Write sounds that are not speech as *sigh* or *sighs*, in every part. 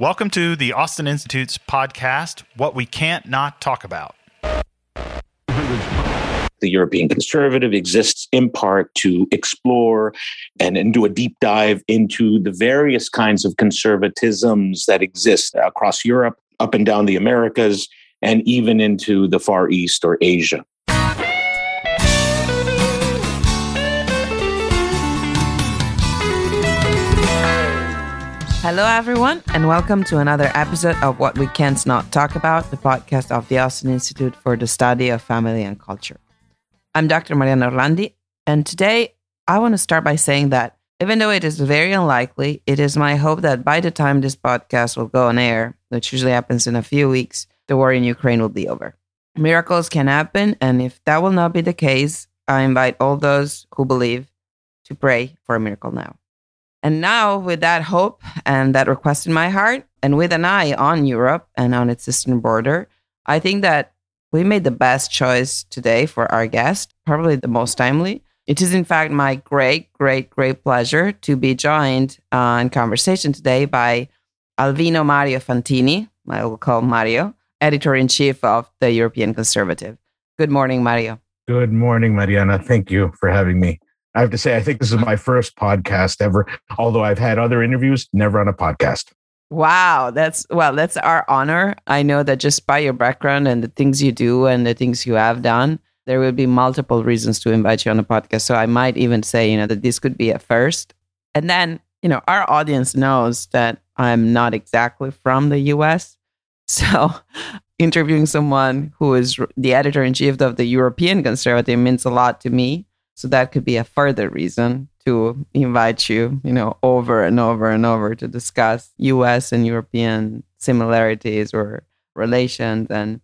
Welcome to the Austin Institute's podcast, What We Can't Not Talk About. The European conservative exists in part to explore and, and do a deep dive into the various kinds of conservatisms that exist across Europe, up and down the Americas, and even into the Far East or Asia. Hello, everyone, and welcome to another episode of What We Can't Not Talk About, the podcast of the Austin Institute for the Study of Family and Culture. I'm Dr. Mariana Orlandi, and today I want to start by saying that even though it is very unlikely, it is my hope that by the time this podcast will go on air, which usually happens in a few weeks, the war in Ukraine will be over. Miracles can happen, and if that will not be the case, I invite all those who believe to pray for a miracle now. And now, with that hope and that request in my heart, and with an eye on Europe and on its eastern border, I think that we made the best choice today for our guest, probably the most timely. It is, in fact, my great, great, great pleasure to be joined uh, in conversation today by Alvino Mario Fantini, I will call Mario, editor in chief of the European Conservative. Good morning, Mario. Good morning, Mariana. Thank you for having me. I have to say, I think this is my first podcast ever, although I've had other interviews, never on a podcast. Wow, that's well, that's our honor. I know that just by your background and the things you do and the things you have done, there will be multiple reasons to invite you on a podcast. So I might even say, you know, that this could be a first. And then, you know, our audience knows that I'm not exactly from the US. *laughs* So interviewing someone who is the editor in chief of the European Conservative means a lot to me. So that could be a further reason to invite you, you know, over and over and over to discuss US and European similarities or relations. And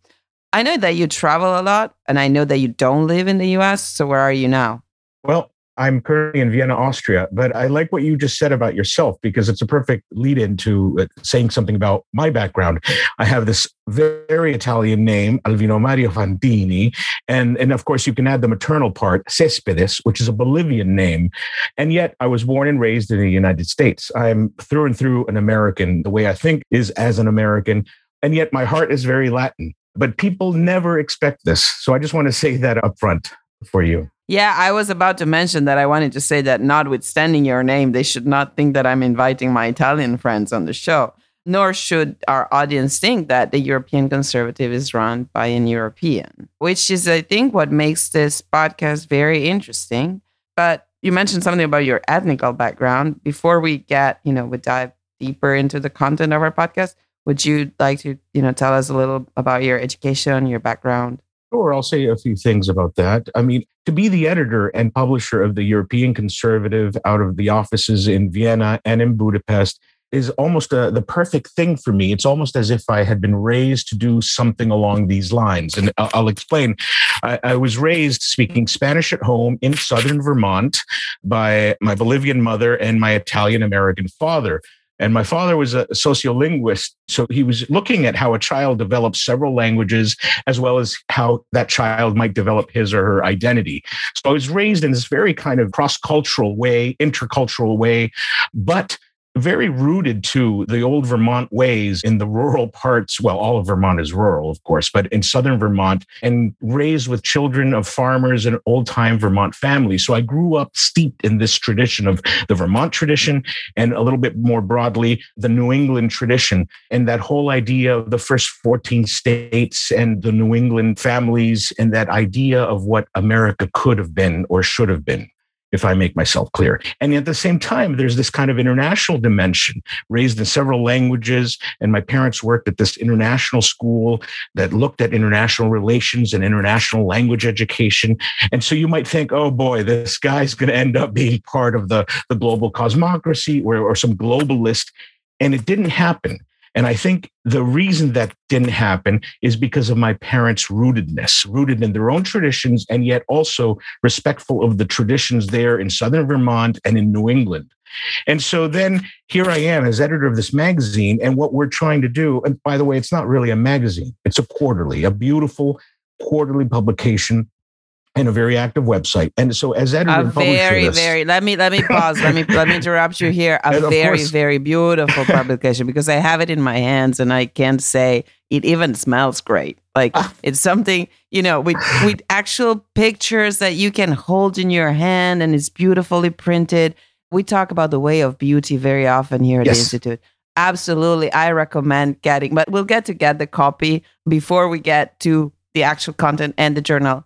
I know that you travel a lot and I know that you don't live in the US. So where are you now? Well, I'm currently in Vienna, Austria, but I like what you just said about yourself because it's a perfect lead into uh, saying something about my background. I have this very Italian name, Alvino Mario Fantini. And, and of course, you can add the maternal part, Cespedes, which is a Bolivian name. And yet I was born and raised in the United States. I'm through and through an American. The way I think is as an American. And yet my heart is very Latin. But people never expect this. So I just want to say that up front for you. Yeah, I was about to mention that I wanted to say that notwithstanding your name, they should not think that I'm inviting my Italian friends on the show, nor should our audience think that the European conservative is run by an European, which is, I think, what makes this podcast very interesting. But you mentioned something about your ethnical background. Before we get, you know, we dive deeper into the content of our podcast, would you like to, you know, tell us a little about your education, your background? Sure, I'll say a few things about that. I mean, to be the editor and publisher of the European Conservative out of the offices in Vienna and in Budapest is almost a, the perfect thing for me. It's almost as if I had been raised to do something along these lines. And I'll, I'll explain. I, I, was raised speaking Spanish at home in southern Vermont by my Bolivian mother and my Italian American father. And my father was a sociolinguist. So he was looking at how a child develops several languages, as well as how that child might develop his or her identity. So I was raised in this very kind of cross cultural way, intercultural way, but very rooted to the old Vermont ways in the rural parts. Well, all of Vermont is rural, of course, but in southern Vermont and raised with children of farmers and old time Vermont families. So I grew up steeped in this tradition of the Vermont tradition and a little bit more broadly, the New England tradition. And that whole idea of the first 14 states and the New England families and that idea of what America could have been or should have been if I make myself clear. And at the same time, there's this kind of international dimension, raised in several languages. And my parents worked at this international school that looked at international relations and international language education. And so you might think, oh boy, this guy's going to end up being part of the, the global cosmocracy or, or some globalist. And it didn't happen. And I think the reason that didn't happen is because of my parents' rootedness, rooted in their own traditions, and yet also respectful of the traditions there in Southern Vermont and in New England. And so then here I am as editor of this magazine. And what we're trying to do, and by the way, it's not really a magazine, it's a quarterly, a beautiful quarterly publication and a very active website. And so, as editor, a very, this, very. Let me let me pause. let me let me interrupt you here. A *laughs* very, course. very beautiful publication because I have it in my hands, and I can't say it even smells great. Like ah. it's something you know with with actual pictures that you can hold in your hand, and it's beautifully printed. We talk about the way of beauty very often here at yes. the institute. Absolutely, I recommend getting, but we'll get to get the copy before we get to the actual content and the journal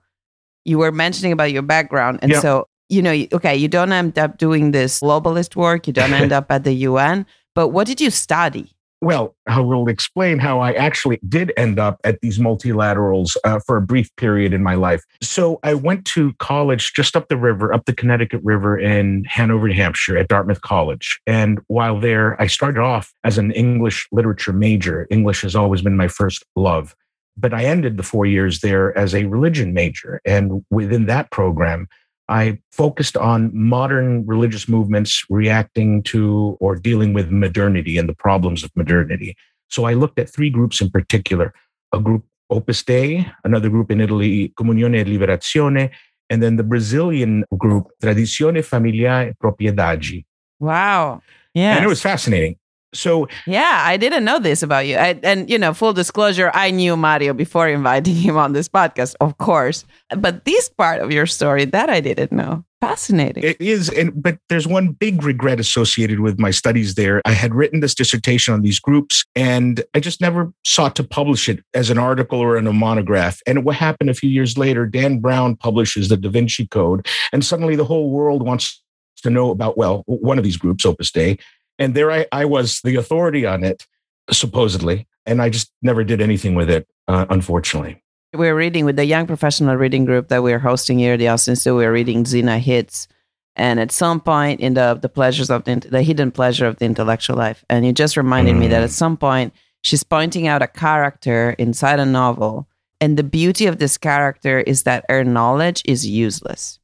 you were mentioning about your background. And yep. so, you know, okay, you don't end up doing this globalist work, you don't end *laughs* up at the UN, but what did you study? Well, I will explain how I actually did end up at these multilaterals uh, for a brief period in my life. So I went to college just up the river, up the Connecticut River in Hanover, New Hampshire at Dartmouth College. And while there, I started off as an English literature major. English has always been my first love but I ended the four years there as a religion major. And within that program, I focused on modern religious movements reacting to or dealing with modernity and the problems of modernity. So I looked at three groups in particular a group Opus Dei, another group in Italy, Comunione e Liberazione, and then the Brazilian group, Tradizione Familiare e Propriedade. Wow. Yeah. And it was fascinating. So yeah, I didn't know this about you. I, and you know, full disclosure, I knew Mario before inviting him on this podcast, of course. But this part of your story that I didn't know. Fascinating. It is, and but there's one big regret associated with my studies there. I had written this dissertation on these groups, and I just never sought to publish it as an article or in a monograph. And what happened a few years later, Dan Brown publishes the Da Vinci Code, and suddenly the whole world wants to know about well, one of these groups, Opus Dei, and there I, I was the authority on it, supposedly. And I just never did anything with it, uh, unfortunately. We're reading with the young professional reading group that we're hosting here at the Austin So We're reading Zena Hitz. And at some point in the the pleasures of the, the hidden pleasure of the intellectual life, and you just reminded mm. me that mm. at some point she's pointing out a character inside a novel, and the beauty of this character is that her knowledge is useless.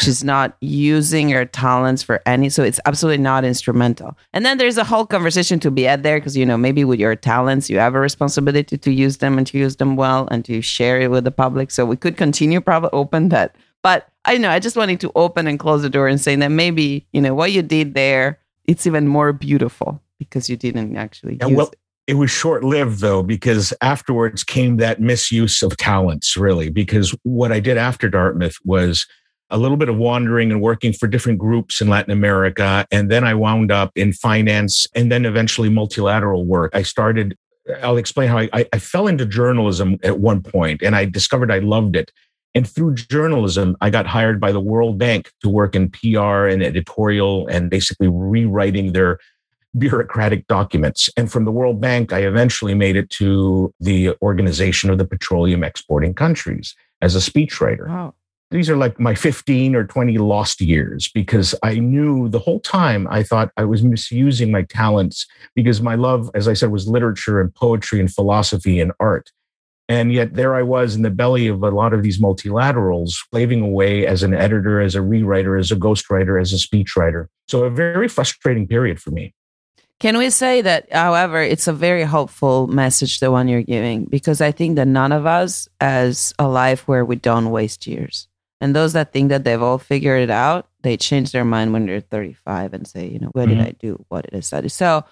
She's not using her talents for any, so it's absolutely not instrumental. And then there's a whole conversation to be had there because, you know, maybe with your talents, you have a responsibility to use them and to use them well and to share it with the public. So we could continue, probably open that. But I know, I just wanted to open and close the door and say that maybe, you know, what you did there, it's even more beautiful because you didn't actually yeah, well, it. It was short lived though, because afterwards came that misuse of talents, really. Because what I did after Dartmouth was a little bit of wandering and working for different groups in Latin America. And then I wound up in finance and then eventually multilateral work. I started, I'll explain how I, I fell into journalism at one point and I discovered I loved it. And through journalism, I got hired by the World Bank to work in PR and editorial and basically rewriting their bureaucratic documents. And from the World Bank, I eventually made it to the Organization of the Petroleum Exporting Countries as a speechwriter. Wow these are like my 15 or 20 lost years because I knew the whole time I thought I was misusing my talents because my love, as I said, was literature and poetry and philosophy and art. And yet there I was in the belly of a lot of these multilaterals, slaving away as an editor, as a rewriter, as a ghostwriter, as a speechwriter. So a very frustrating period for me. Can we say that, however, it's a very hopeful message, the one you're giving, because I think that none of us has a life where we don't waste years. And those that think that they've all figured it out, they change their mind when they're 35 and say, you know, what mm-hmm. did I do? What did I study? So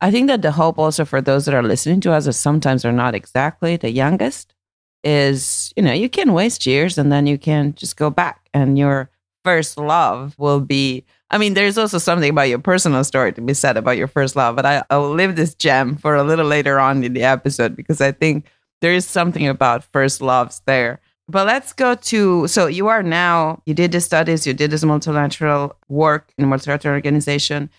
I think that the hope also for those that are listening to us that sometimes are not exactly the youngest is, you know, you can waste years and then you can just go back and your first love will be I mean, there's also something about your personal story to be said about your first love, but I, I will leave this gem for a little later on in the episode because I think there is something about first loves there but let's go to so you are now you did the studies, you did this multilateral work in a multilateral organization.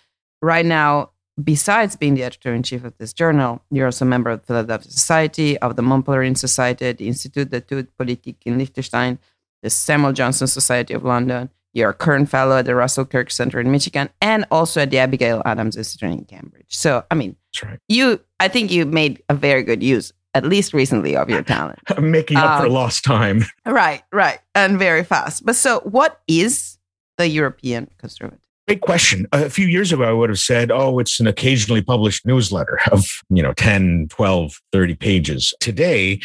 Right now, besides being the editor in chief of this journal, you're also a member of the Philadelphia Society, of the Mont Pelerin Society, the Institut d'études politiques in Liechtenstein, the Samuel Johnson Society of London. You're a current fellow at the Russell Kirk Center in Michigan and also at the Abigail Adams Institute in Cambridge. So, I mean, right. you, I think you made a very good use at least recently of your talent. *laughs* Making up um, for lost time. Right, right. And very fast. But so what is the European conservative? Great question. A few years ago, I would have said, oh, it's an occasionally published newsletter of, you know, 10, 12, 30 pages. Today,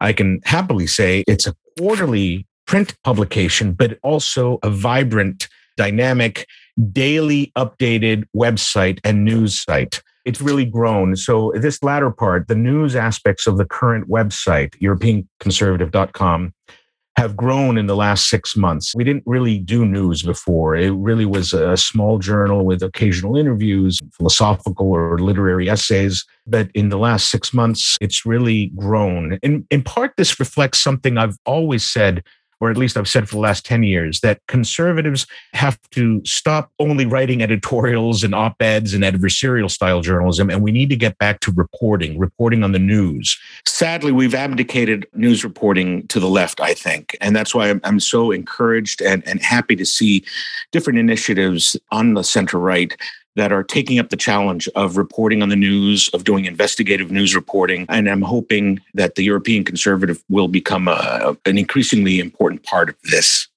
I can happily say it's a quarterly print publication, but also a vibrant, dynamic, daily updated website and news site. It's really grown. So, this latter part, the news aspects of the current website, EuropeanConservative.com, have grown in the last six months. We didn't really do news before. It really was a small journal with occasional interviews, philosophical or literary essays. But in the last six months, it's really grown. In, in part, this reflects something I've always said or at least I've said for the last 10 years, that conservatives have to stop only writing editorials and op eds and adversarial style journalism, and we need to get back to reporting, reporting on the news. Sadly, we've abdicated news reporting to the left, I think. And that's why I'm, I'm so encouraged and, and happy to see different initiatives on the center right that are taking up the challenge of reporting on the news, of doing investigative news reporting. And I'm hoping that the European conservative will become a, an increasingly important part of this.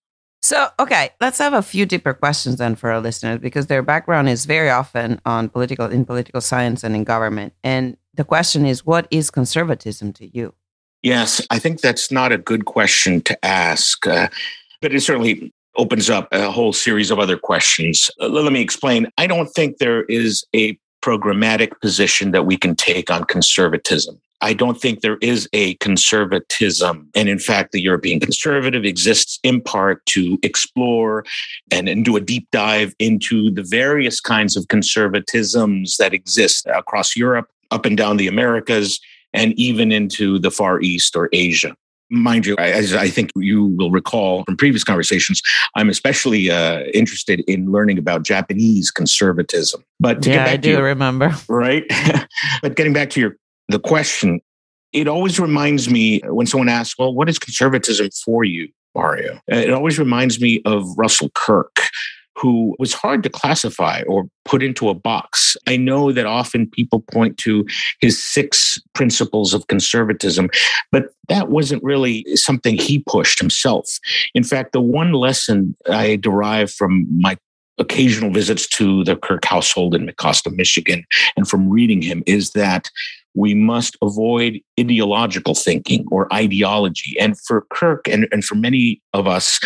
So, okay, let's have a few deeper questions then for our listeners because their background is very often on political in political science and in government. And the question is what is conservatism to you? Yes, I think that's not a good question to ask. Uh, but it certainly opens up a whole series of other questions. Uh, let me explain. I don't think there is a programmatic position that we can take on conservatism. I don't think there is a conservatism. And in fact, the European conservative exists in part to explore and, and do a deep dive into the various kinds of conservatisms that exist across Europe, up and down the Americas, and even into the Far East or Asia mind you, as I think you will recall from previous conversations, I'm especially uh, interested in learning about Japanese conservatism. But yeah, I do your, remember. *laughs* Right, *laughs* but getting back to your the question, it always reminds me when someone asks, "Well, what is conservatism for you?" Mario. It always reminds me of Russell Kirk, who was hard to classify or put into a box. I know that often people point to his six principles of conservatism, but that wasn't really something he pushed himself. In fact, the one lesson I derive from my occasional visits to the Kirk household in Mecosta, Michigan, and from reading him is that we must avoid ideological thinking or ideology. And for Kirk and, and for many of us,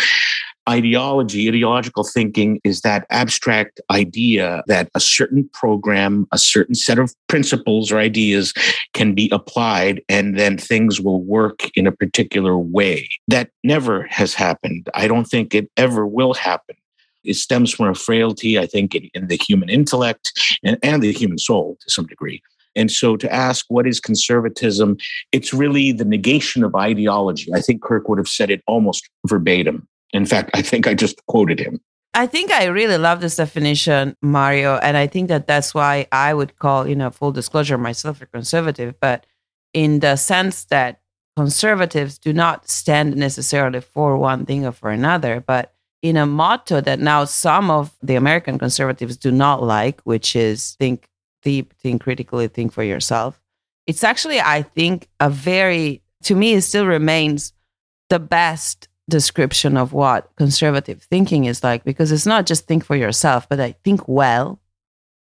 ideology, ideological thinking is that abstract idea that a certain program, a certain set of principles or ideas can be applied and then things will work in a particular way. That never has happened. I don't think it ever will happen. It stems from a frailty, I think, in, in the human intellect and, and the human soul to some degree. And so to ask what is conservatism, it's really the negation of ideology. I think Kirk would have said it almost verbatim. In fact, I think I just quoted him. I think I really love this definition, Mario. And I think that that's why I would call, you know, full disclosure myself a conservative, but in the sense that conservatives do not stand necessarily for one thing or for another, but in a motto that now some of the American conservatives do not like, which is think deep, think critically, think for yourself. It's actually, I think, a very, to me, it still remains the best description of what conservative thinking is like because it's not just think for yourself, but I think well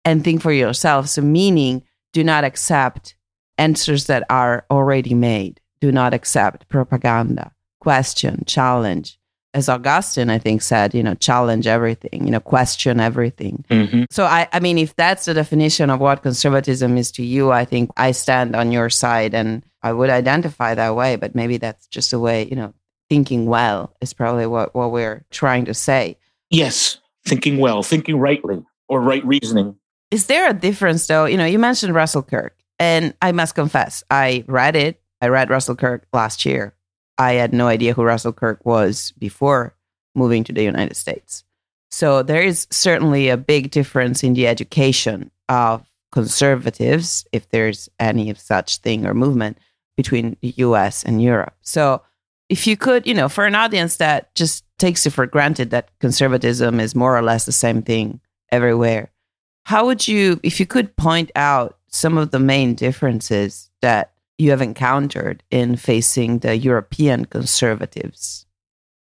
and think for yourself. So, meaning, do not accept answers that are already made, do not accept propaganda, question, challenge. As Augustine, I think, said, you know, challenge everything, you know, question everything. Mm-hmm. So, I, I mean, if that's the definition of what conservatism is to you, I think I stand on your side and I would identify that way. But maybe that's just a way, you know, thinking well is probably what, what we're trying to say. Yes, thinking well, thinking rightly, or right reasoning. Is there a difference, though? You know, you mentioned Russell Kirk, and I must confess, I read it. I read Russell Kirk last year. I had no idea who Russell Kirk was before moving to the United States. So there is certainly a big difference in the education of conservatives, if there's any such thing or movement between the US and Europe. So if you could, you know, for an audience that just takes it for granted that conservatism is more or less the same thing everywhere, how would you, if you could point out some of the main differences that you have encountered in facing the European conservatives?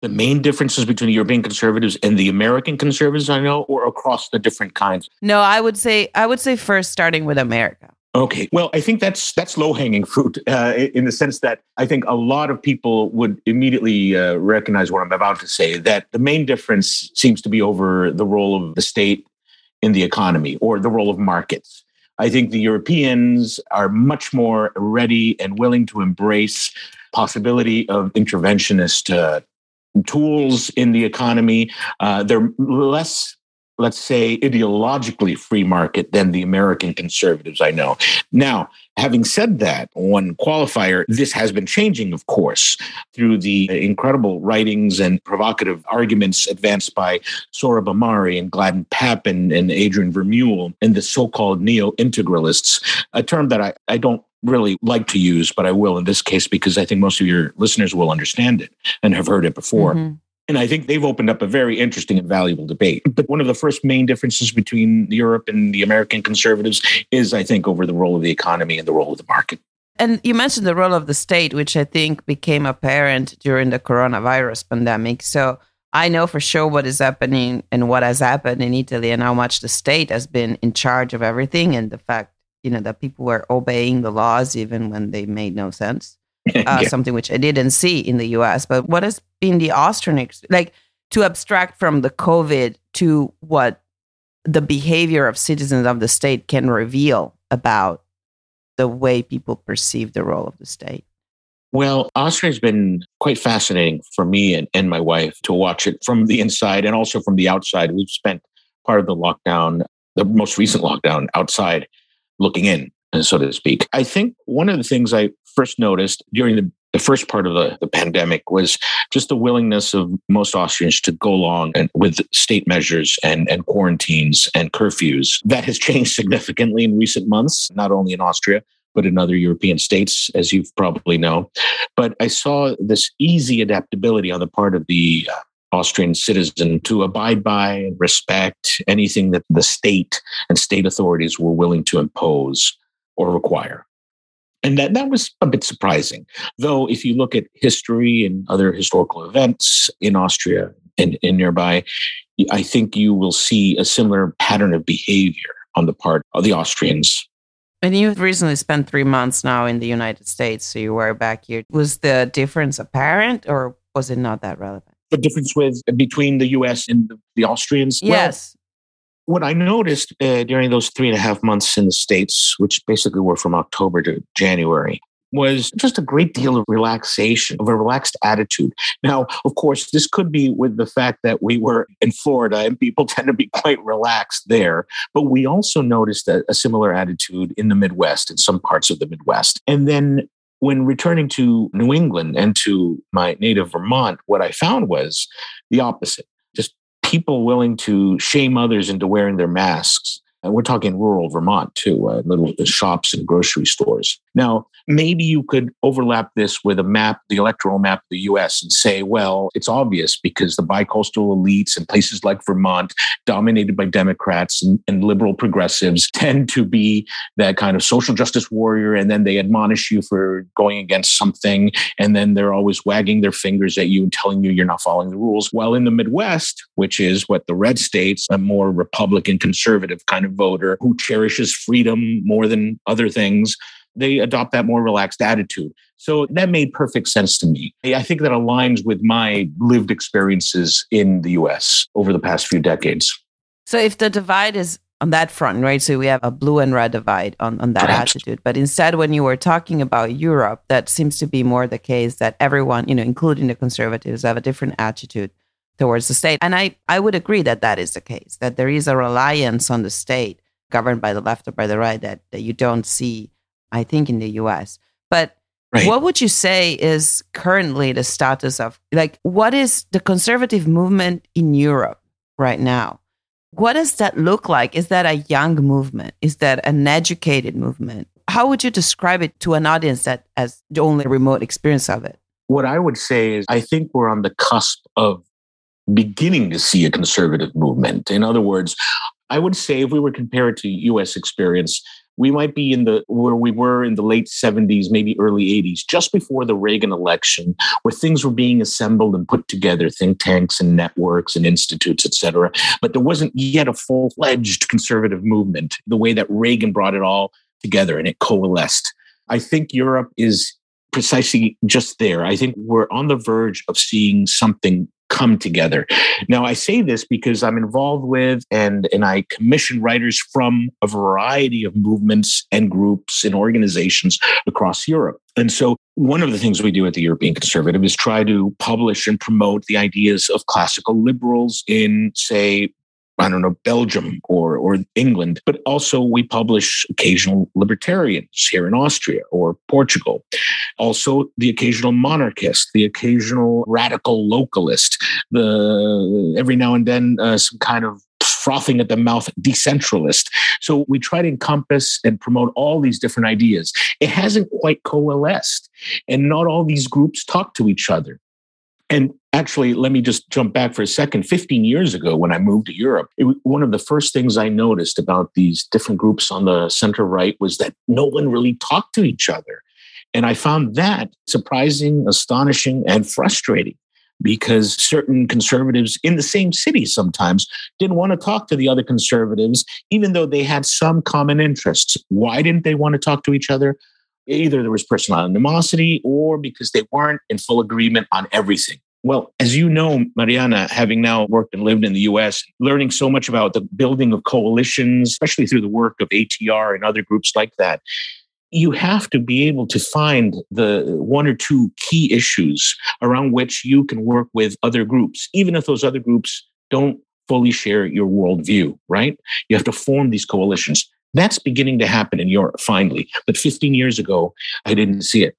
The main differences between the European conservatives and the American conservatives I know, or across the different kinds? No, I would say I would say first starting with America. Okay. Well, I think that's that's low hanging fruit *laughs* uh, in the sense that I think a lot of people would immediately uh, recognize what I'm about to say. That the main difference seems to be over the role of the state in the economy or the role of markets. I think the Europeans are much more ready and willing to embrace possibility of interventionist uh, tools in the economy. Uh, they're less let's say, ideologically free market than the American conservatives I know. Now, having said that, one qualifier, this has been changing, of course, through the incredible writings and provocative arguments advanced by Sohrab Ahmari and Gladden Pappin and Adrian Vermeule and the so called neo integralists, a term that I, I don't really like to use, but I will in this case because I think most of your listeners will understand it and have heard it before. Mm-hmm. And I think they've opened up a very interesting and valuable debate. But one of the first main differences between Europe and the American conservatives is, I think, over the role of the economy and the role of the market. And you mentioned the role of the state, which I think became apparent during the coronavirus pandemic. So I know for sure what is happening and what has happened in Italy and how much the state has been in charge of everything and the fact, you know, that people were obeying the laws even when they made no sense. *laughs* Uh, yeah. Something which I didn't see in the US. But what has been the Austrian, like to abstract from the COVID to what the behavior of citizens of the state can reveal about the way people perceive the role of the state? Well, Austria has been quite fascinating for me and, and my wife to watch it from the inside and also from the outside. We've spent part of the lockdown, the most recent lockdown, outside looking in, so to speak. I think one of the things I first noticed during the, the first part of the, the pandemic was just the willingness of most Austrians to go along and with state measures and, and quarantines and curfews. That has *laughs* changed significantly in recent months, not only in Austria, but in other European states, as you probably know. But I saw this easy adaptability on the part of the uh, Austrian citizen to abide by and respect anything that the state and state authorities were willing to impose or require. And that, that was a bit surprising. Though, if you look at history and other historical events in Austria and, and nearby, I think you will see a similar pattern of behavior on the part of the Austrians. And you've recently spent three months now in the United States, so you were back here. Was the difference apparent or was it not that relevant? The difference with between the US and the, the Austrians? Yes. What I noticed uh, during those three and a half months in the States, which basically were from October to January, was just a great deal of relaxation, of a relaxed attitude. Now, of course, this could be with the fact that we were in Florida and people *laughs* tend to be quite relaxed there. But we also noticed a, a similar attitude in the Midwest, in some parts of the Midwest. And then when returning to New England and to my native Vermont, what I found was the opposite people willing to shame others into wearing their masks and we're talking rural Vermont too, uh, little shops and grocery stores. Now, maybe you could overlap this with a map, the electoral map of the US, and say, well, it's obvious because the bicoastal elites in places like Vermont, dominated by Democrats and, and liberal progressives, tend to be that kind of social justice warrior. And then they admonish you for going against something. And then they're always wagging their fingers at you and telling you you're not following the rules. While in the Midwest, which is what the red states, a more Republican conservative kind of voter who cherishes freedom more than other things, they adopt that more relaxed attitude. So that made perfect sense to me. I think that aligns with my lived experiences in the US over the past few decades. So if the divide is on that front, right? So we have a blue and red divide on, on that Perhaps. attitude. But instead, when you were talking about Europe, that seems to be more the case that everyone, you know, including the conservatives, have a different attitude towards the state. And I, I would agree that that is the case, that there is a reliance on the state governed by the left or by the right that, that you don't see, I think, in the US. But right. what would you say is currently the status of, like, what is the conservative movement in Europe right now? What does that look like? Is that a young movement? Is that an educated movement? How would you describe it to an audience that has only remote experience of it? What I would say is, I think we're on the cusp of beginning to see a conservative movement. In other words, I would say if we were compare it to US experience, we might be in the where we were in the late 70s, maybe early 80s, just before the Reagan election, where things were being assembled and put together, think tanks and networks and institutes, et cetera. But there wasn't yet a full-fledged conservative movement, the way that Reagan brought it all together and it coalesced. I think Europe is precisely just there. I think we're on the verge of seeing something come together. Now, I say this because I'm involved with and, and I commission writers from a variety of movements and groups and organizations across Europe. And so, one of the things we do at the European Conservative is try to publish and promote the ideas of classical liberals in, say, I don't know, Belgium or, or England, but also we publish occasional libertarians here in Austria or Portugal. Also, the occasional monarchist, the occasional radical localist, the every now and then uh, some kind of frothing at the mouth decentralist. So we try to encompass and promote all these different ideas. It hasn't quite coalesced, and not all these groups talk to each other. And actually, let me just jump back for a second. 15 years ago, when I moved to Europe, it, one of the first things I noticed about these different groups on the center right was that no one really talked to each other. And I found that surprising, astonishing, and frustrating because certain conservatives in the same city sometimes didn't want to talk to the other conservatives, even though they had some common interests. Why didn't they want to talk to each other? Either there was personal animosity or because they weren't in full agreement on everything. Well, as you know, Mariana, having now worked and lived in the US, learning so much about the building of coalitions, especially through the work of ATR and other groups like that, you have to be able to find the one or two key issues around which you can work with other groups, even if those other groups don't fully share your worldview, right? You have to form these coalitions. That's beginning to happen in Europe finally. But 15 years ago, I didn't see it.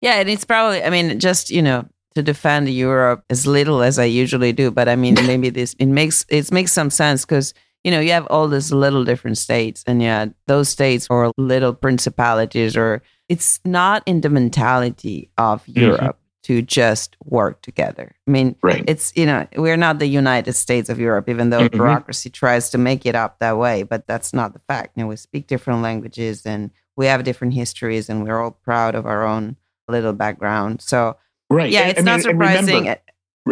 Yeah, and it's probably, I mean, just, you know, to defend Europe as little as I usually do, but I mean, maybe this, it makes, it makes some sense because, you know, you have all these little different states and yeah, those states are little principalities or it's not in the mentality of mm-hmm. To just work together. I mean, right. it's, you know, we're not the United States of Europe, even though mm-hmm. bureaucracy tries to make it up that way, but that's not the fact. You know, we speak different languages and we have different histories and we're all proud of our own little background. So, right. Yeah, it's I not mean, surprising. Remember,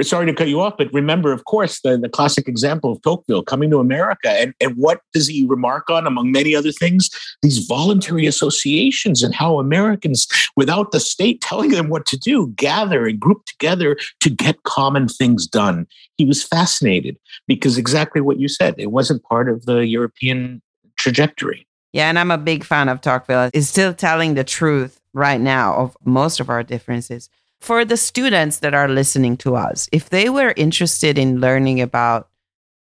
sorry to cut you off, but remember, of course, the, the classic example of Tocqueville coming to America. And, and what does he remark on, among many other things? These voluntary associations and how Americans, without the state telling them what to do, gather and group together to get common things done. He was fascinated because exactly what you said, it wasn't part of the European trajectory. Yeah, and I'm a big fan of Tocqueville. Is still telling the truth right now of most of our differences for the students that are listening to us, if they were interested in learning about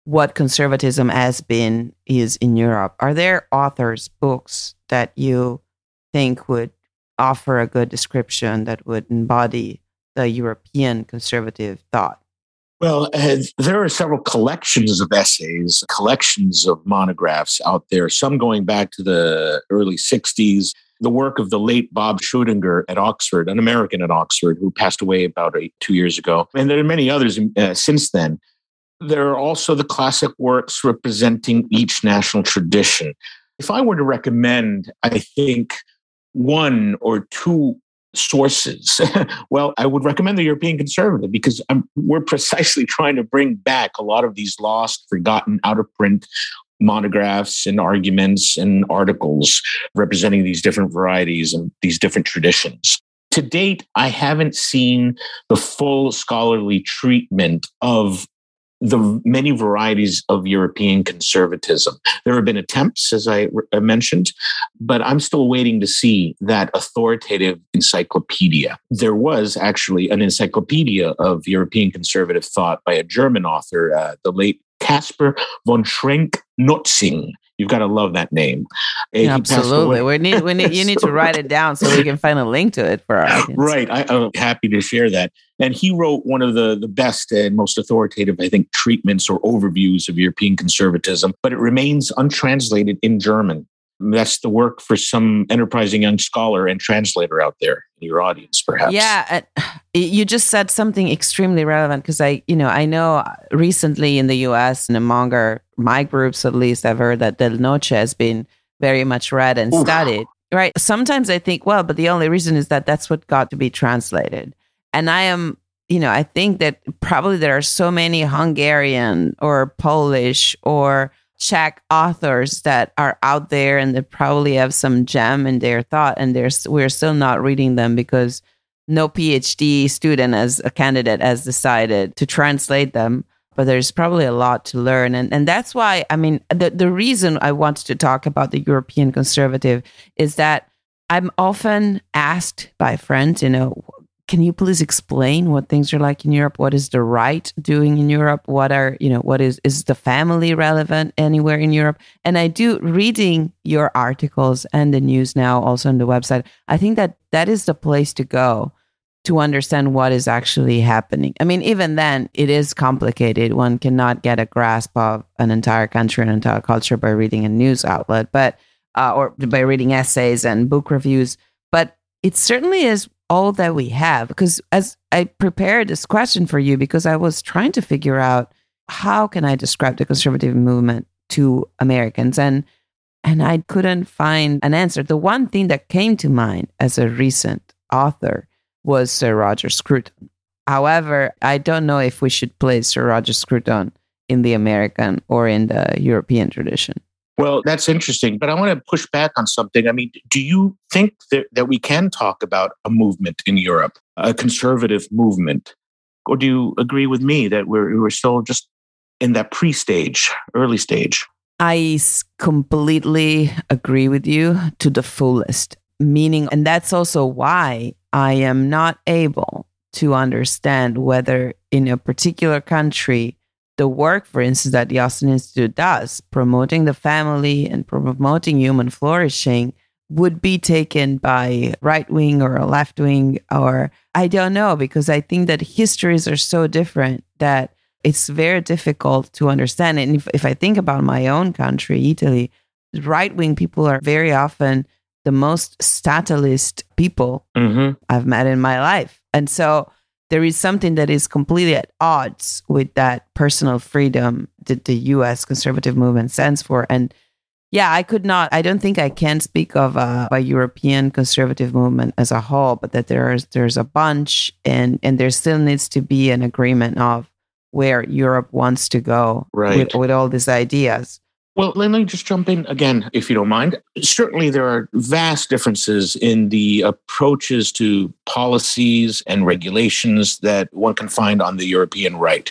what conservatism has been is in Europe, are there authors, books that you think would offer a good description that would embody the European conservative thought? Well, uh, there are several collections of essays, collections of monographs out there, some going back to the early 60s, the work of the late Bob Schuettinger at Oxford, an American at Oxford who passed away about eight, two years ago. And there are many others uh, since then. There are also the classic works representing each national tradition. If I were to recommend, I think, one or two sources, *laughs* well, I would recommend the European Conservative because I'm, we're precisely trying to bring back a lot of these lost, forgotten, out of print monographs and arguments and articles representing these different varieties and these different traditions. To date, I haven't seen the full scholarly treatment of the many varieties of European conservatism. There have been attempts, as I mentioned, but I'm still waiting to see that authoritative encyclopedia. There was actually an encyclopedia of European conservative thought by a German author, uh, the late Caspar von Schrenck Notzing. You've got to love that name. Yeah, absolutely. We need, we need, you need to write it down so we can find a link to it for our audience. Right. I, am happy to share that. And he wrote one of the, the best and most authoritative, I think, treatments or overviews of European conservatism, but it remains untranslated in German. That's the work for some enterprising young scholar and translator out there in your audience, perhaps. Yeah, *sighs* you just said something extremely relevant because I, you know, I know recently in the U.S. and among our my groups at least, I've heard that Del Noce has been very much read and Oof. studied. Right. Sometimes I think, well, but the only reason is that that's what got to be translated, and I am you know, I think that probably there are so many Hungarian or Polish or Czech authors that are out there and they probably have some gem in their thought and there's we're still not reading them because no PhD student as a candidate has decided to translate them but there's probably a lot to learn. And and that's why I mean the the reason I wanted to talk about the European conservative is that I'm often asked by friends you know can you please explain what things are like in Europe? What is the right doing in Europe? What are, you know, what is, is the family relevant anywhere in Europe? And I do reading your articles and the news now also on the website. I think that that is the place to go to understand what is actually happening. I mean, even then, it is complicated. One cannot get a grasp of an entire country and entire culture by reading a news outlet, but, uh, or by reading essays and book reviews. But it certainly is all that we have. Because as i prepared this question for you because i was trying to figure out how can i describe the conservative movement to americans? And and i couldn't find an answer. The one thing that came to mind as a recent author was sir roger scruton. However i don't know if we should place sir roger scruton in the american or in the european tradition well, that's interesting, but I want to push back on something. I mean, do you think that, that we can talk about a movement in Europe, a conservative movement? Or do you agree with me that we're, we're still just in that pre stage, early stage? I completely agree with you to the fullest. Meaning, and that's also why I am not able to understand whether in a particular country the work, for instance, that the Austin Institute does, promoting the family and promoting human flourishing, would be taken by right wing or left wing, or I don't know, because I think that histories are so different that it's very difficult to understand. And if, if I think about my own country, Italy, right wing people are very often the most statalist people mm-hmm. I've met in my life. And so there is something that is completely at odds with that personal freedom that the US conservative movement stands for. And yeah, I could not, I don't think I can speak of a, a European conservative movement as a whole, but that there's there's a bunch and and there still needs to be an agreement of where Europe wants to go right. with, with all these ideas. Well, let me just jump in again, if you don't mind. Certainly, there are vast differences in the approaches to policies and regulations that one can find on the European right.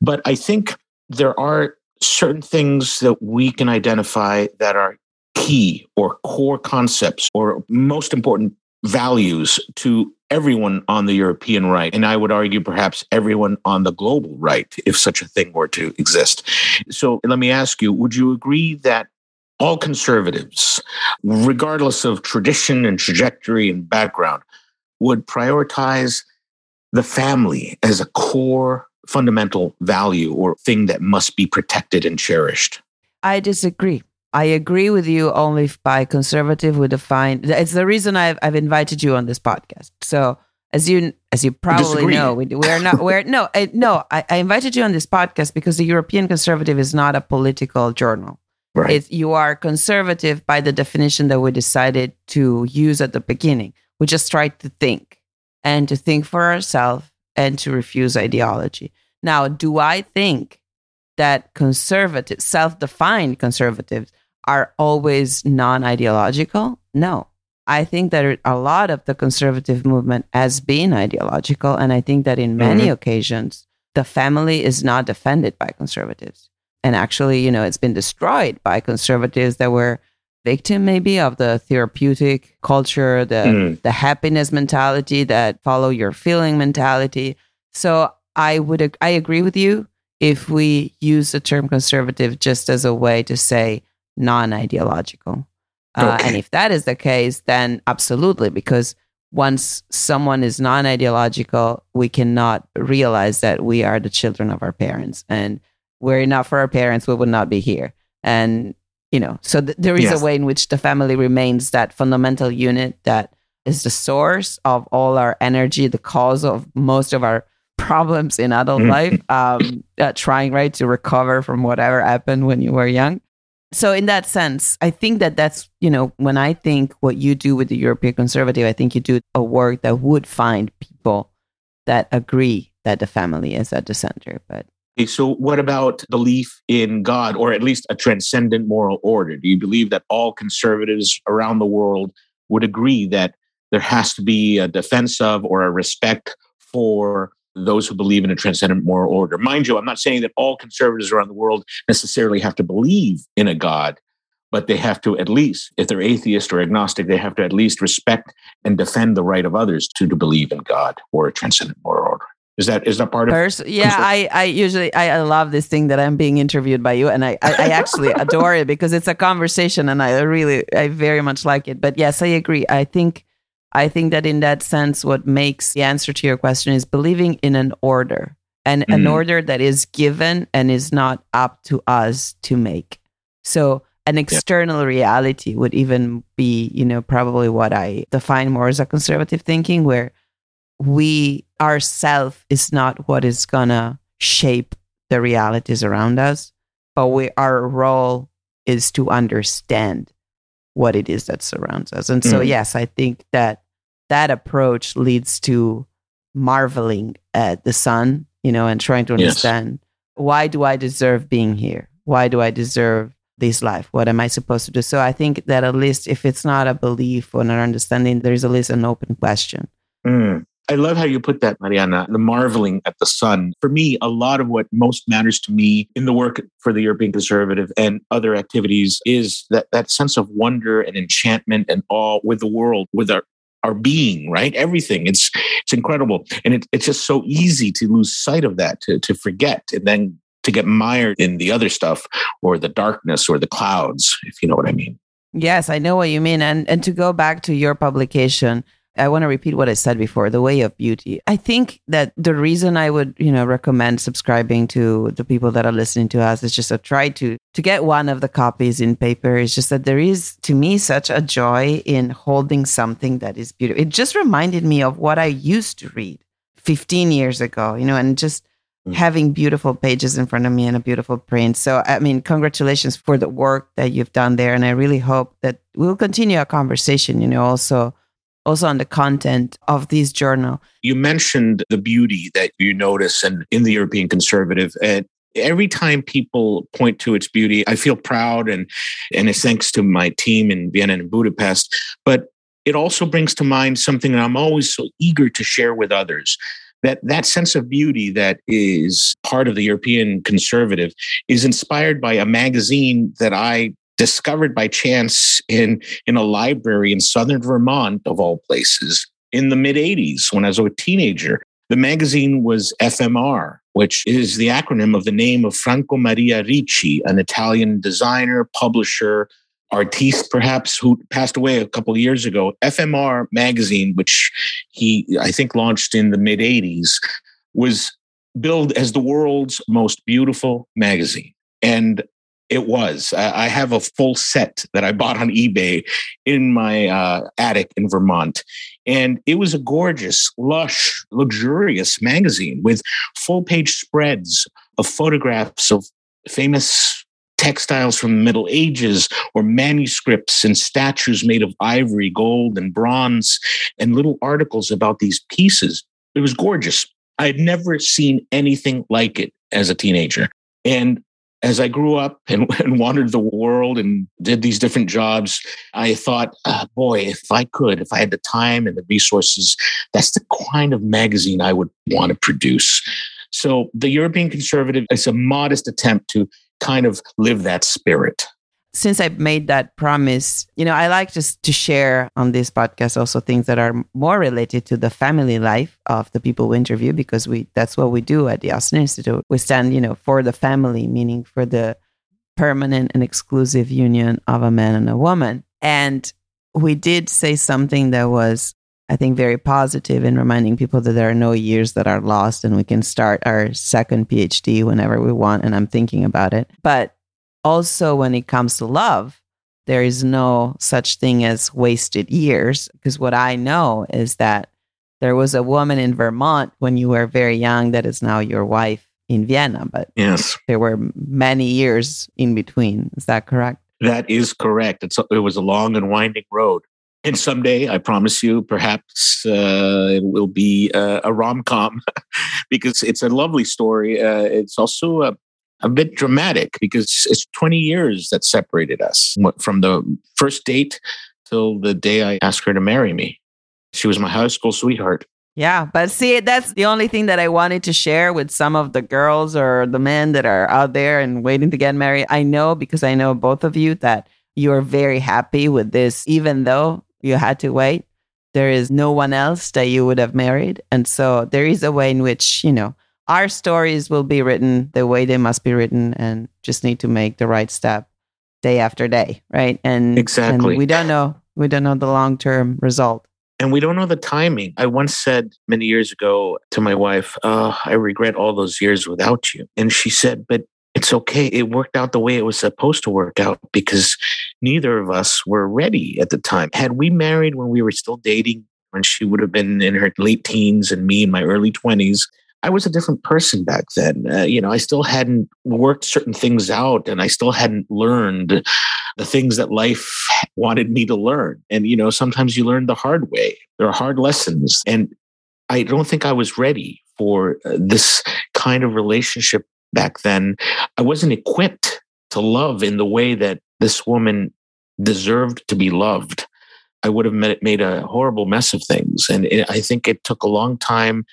But I think there are certain things that we can identify that are key or core concepts or most important values to everyone on the European right, and I would argue perhaps everyone on the global right, if such a thing were to exist. So let me ask you would you agree that all conservatives, regardless of tradition and trajectory and background, would prioritize the family as a core fundamental value or thing that must be protected and cherished? I disagree. I agree with you only by conservative we define it's the reason I've I've invited you on this podcast. So as you as you probably know, we we're not we're no I, no I, I, invited you on this podcast because the European Conservative is not a political journal. Right. It's, you are conservative by the definition that we decided to use at the beginning. We just tried to think and to think for ourselves and to refuse ideology. Now, do I think that conservative, self-defined conservatives are always non ideological? No. I think that a lot of the conservative movement has been ideological. And I think that in many mm-hmm. occasions, the family is not defended by conservatives. And actually, you know, it's been destroyed by conservatives that were victim maybe of the therapeutic culture, the mm. the happiness mentality, that follow your feeling mentality. So I would I agree with you if we use the term conservative just as a way to say non ideological. Uh, okay. and if that is the case, then absolutely, because once someone is non ideological, we cannot realize that we are the children of our parents. And were it not for our parents, we would not be here. And, you know, so th- there is yes. a way in which the family remains that fundamental unit that is the source of all our energy, the cause of most of our problems in adult mm. life, um, uh, trying, right, to recover from whatever happened when you were young so in that sense i think that that's you know when i think what you do with the european conservative i think you do a work that would find people that agree that the family is at the center but so what about belief in God or at least a transcendent moral order? Do you believe that all conservatives around the world would agree that there has to be a defense of or a respect for those who believe in a transcendent moral order? Mind you, I'm not saying that all conservatives around the world necessarily have to believe in a God, but they have to at least, if they're atheist or agnostic, they have to at least respect and defend the right of others to, to believe in God or a transcendent moral order. Is that is that part of? Pers- yeah, I, I usually I, I love this thing that I'm being interviewed by you, and I, I, I actually *laughs* adore it because it's a conversation, and I really I very much like it. But yes, I agree. I think I think that in that sense, what makes the answer to your question is believing in an order and mm. an order that is given and is not up to us to make. So an external yeah. reality would even be, you know, probably what I define more as a conservative thinking, where we ourself is not what is gonna shape the realities around us, but we our role is to understand what it is that surrounds us. And so, mm. yes, I think that that approach leads to marveling at the sun, you know, and trying to understand yes. why do I deserve being here? Why do I deserve this life? What am I supposed to do? So I think that at least if it's not a belief or an understanding, there's at least an open question. Mm. I love how you put that, Mariana, the marveling at the sun. For me, a lot of what most matters to me in the work for the European Conservative and other activities is that, that sense of wonder and enchantment and awe with the world, with our, our being, right? Everything. It's it's incredible. And it, it's just so easy to lose sight of that, to, to forget, and then to get mired in the other stuff or the darkness or the clouds, if you know what I mean. Yes, I know what you mean. And and to go back to your publication, I want to repeat what I said before, the way of beauty. I think that the reason I would, you know, recommend subscribing to the people that are listening to us is just to try to to get one of the copies in paper. It's just that there is to me such a joy in holding something that is beautiful. It just reminded me of what I used to read 15 years ago, you know, and just mm. having beautiful pages in front of me and a beautiful print. So, I mean, congratulations for the work that you've done there. And I really hope that we'll continue our conversation, you know, also also on the content of this journal. You mentioned the beauty that you notice and in the European conservative and every time people point to its beauty, I feel proud and and it's thanks to my team in Vienna and Budapest. But it also brings to mind something that I'm always so eager to share with others. That that sense of beauty that is part of the European conservative is inspired by a magazine that I discovered by chance in, in a library in southern Vermont, of all places, in the mid 80s when I was a teenager. The magazine was FMR, which is the acronym of the name of Franco Maria Ricci, an Italian designer, publisher, artiste, perhaps, who passed away a couple of years ago. FMR magazine, which he, I think, launched in the mid 80s, was billed as the world's most beautiful magazine. And it was. I have a full set that I bought on eBay in my uh, attic in Vermont. And it was a gorgeous, lush, luxurious magazine with full page spreads of photographs of famous textiles from the Middle Ages or manuscripts and statues made of ivory, gold, and bronze, and little articles about these pieces. It was gorgeous. I had never seen anything like it as a teenager. And as I grew up *laughs* and, and, wandered the world and did these different jobs, I thought, uh, boy, if I could, if I had the time and the resources, that's the kind of magazine I would want to produce. So the European Conservative is a modest attempt to kind of live that spirit since I made that promise, you know, I like just to share on this podcast also things that are more related to the family life of the people we interview because we that's what we do at the Austin Institute. We stand, you know, for the family, meaning for the permanent and exclusive union of a man and a woman. And we did say something that was I think very positive in reminding people that there are no years that are lost and we can start our second PhD whenever we want. And I'm thinking about it. But also when it comes to love there is no such thing as wasted years because what i know is that there was a woman in vermont when you were very young that is now your wife in vienna but yes. there were many years in between. Is that correct? That is correct. It's, it was a long and winding road. And someday, I promise you, perhaps uh, it will be uh, a rom com *laughs* because it's a lovely story. Uh, it's also a, bit dramatic because it's 20 years that separated us from the first date till the day I asked her to marry me. She was my high school sweetheart. Yeah, but see, that's the only thing that I wanted to share with some of the girls or the men that are out there and waiting to get married. I know because I know both of you that you're very happy with this, even though you had to wait. There is no one else that you would have married. And so there is a way in which, you know, our stories will be written the way they must be written and just need to make the right step day after day. Right. And exactly. And we don't know. We don't know the long term result. And we don't know the timing. I once said many years ago to my wife, oh, I regret all those years without you. And she said, But it's okay. It worked out the way it was supposed to work out because neither of us were ready at the time. Had we married when we were still dating, when she would have been in her late teens and me in my early 20s, I was a different person back then. Uh, you know, I still hadn't worked certain things out and I still hadn't learned the things that life wanted me to learn. And, you know, sometimes you learn the hard way. There are hard lessons. And I don't think I was ready for uh, this kind of relationship back then, I wasn't equipped to love in the way that this woman deserved to be loved. I would have made a horrible mess of things. And it, I think it took a long time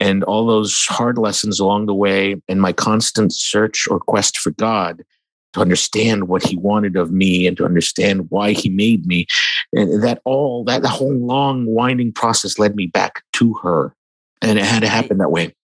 and all those hard lessons along the way and my constant search or quest for God to understand what he wanted of me and to understand why he made me. And that all, that whole long winding process led me back to her. And it had to happen that way.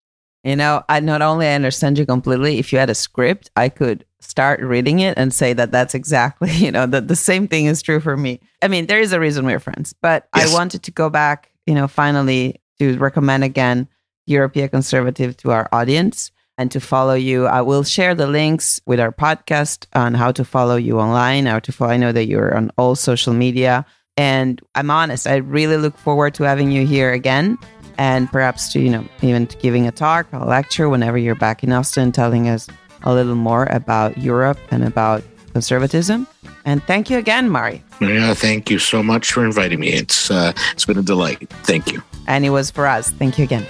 You know, I not only I understand you completely. If you had a script, I could start reading it and say that that's exactly, *laughs* you know, that the same thing is true for me. I mean, there is a reason we're friends, but yes. I wanted to go back, you know, finally to recommend again European Conservative to our audience and to follow you. I will share the links with our podcast on how to follow you online, how to follow. I know that you're on all social media. And I'm honest, I really look forward to having you here again and perhaps to, you know, even to giving a talk, a lecture whenever you're back in Austin, telling us a little more about Europe and about conservatism. And thank you again, Mari. Yeah, thank you so much for inviting me. It's uh, it's been a delight. Thank you. And it was for us. Thank you again.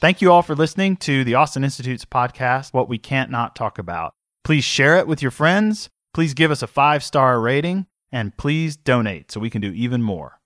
Thank you all for listening to the Austin Institute's podcast, What We Can't Not Talk About. Please share it with your friends. Please give us a five star rating and please donate so we can do even more.